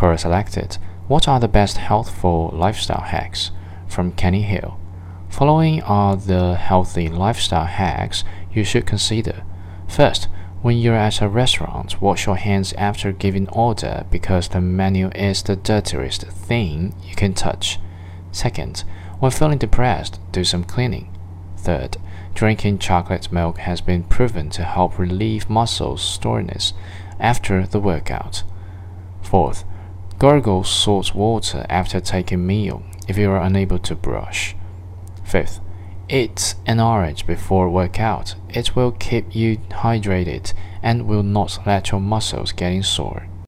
Quora selected What are the best healthful lifestyle hacks? from Kenny Hill. Following are the healthy lifestyle hacks you should consider. First, when you're at a restaurant, wash your hands after giving order because the menu is the dirtiest thing you can touch. Second, when feeling depressed, do some cleaning. Third, drinking chocolate milk has been proven to help relieve muscle soreness after the workout. Fourth, gargle salt water after taking meal if you are unable to brush. Fifth, Eat an orange before workout. It will keep you hydrated and will not let your muscles getting sore.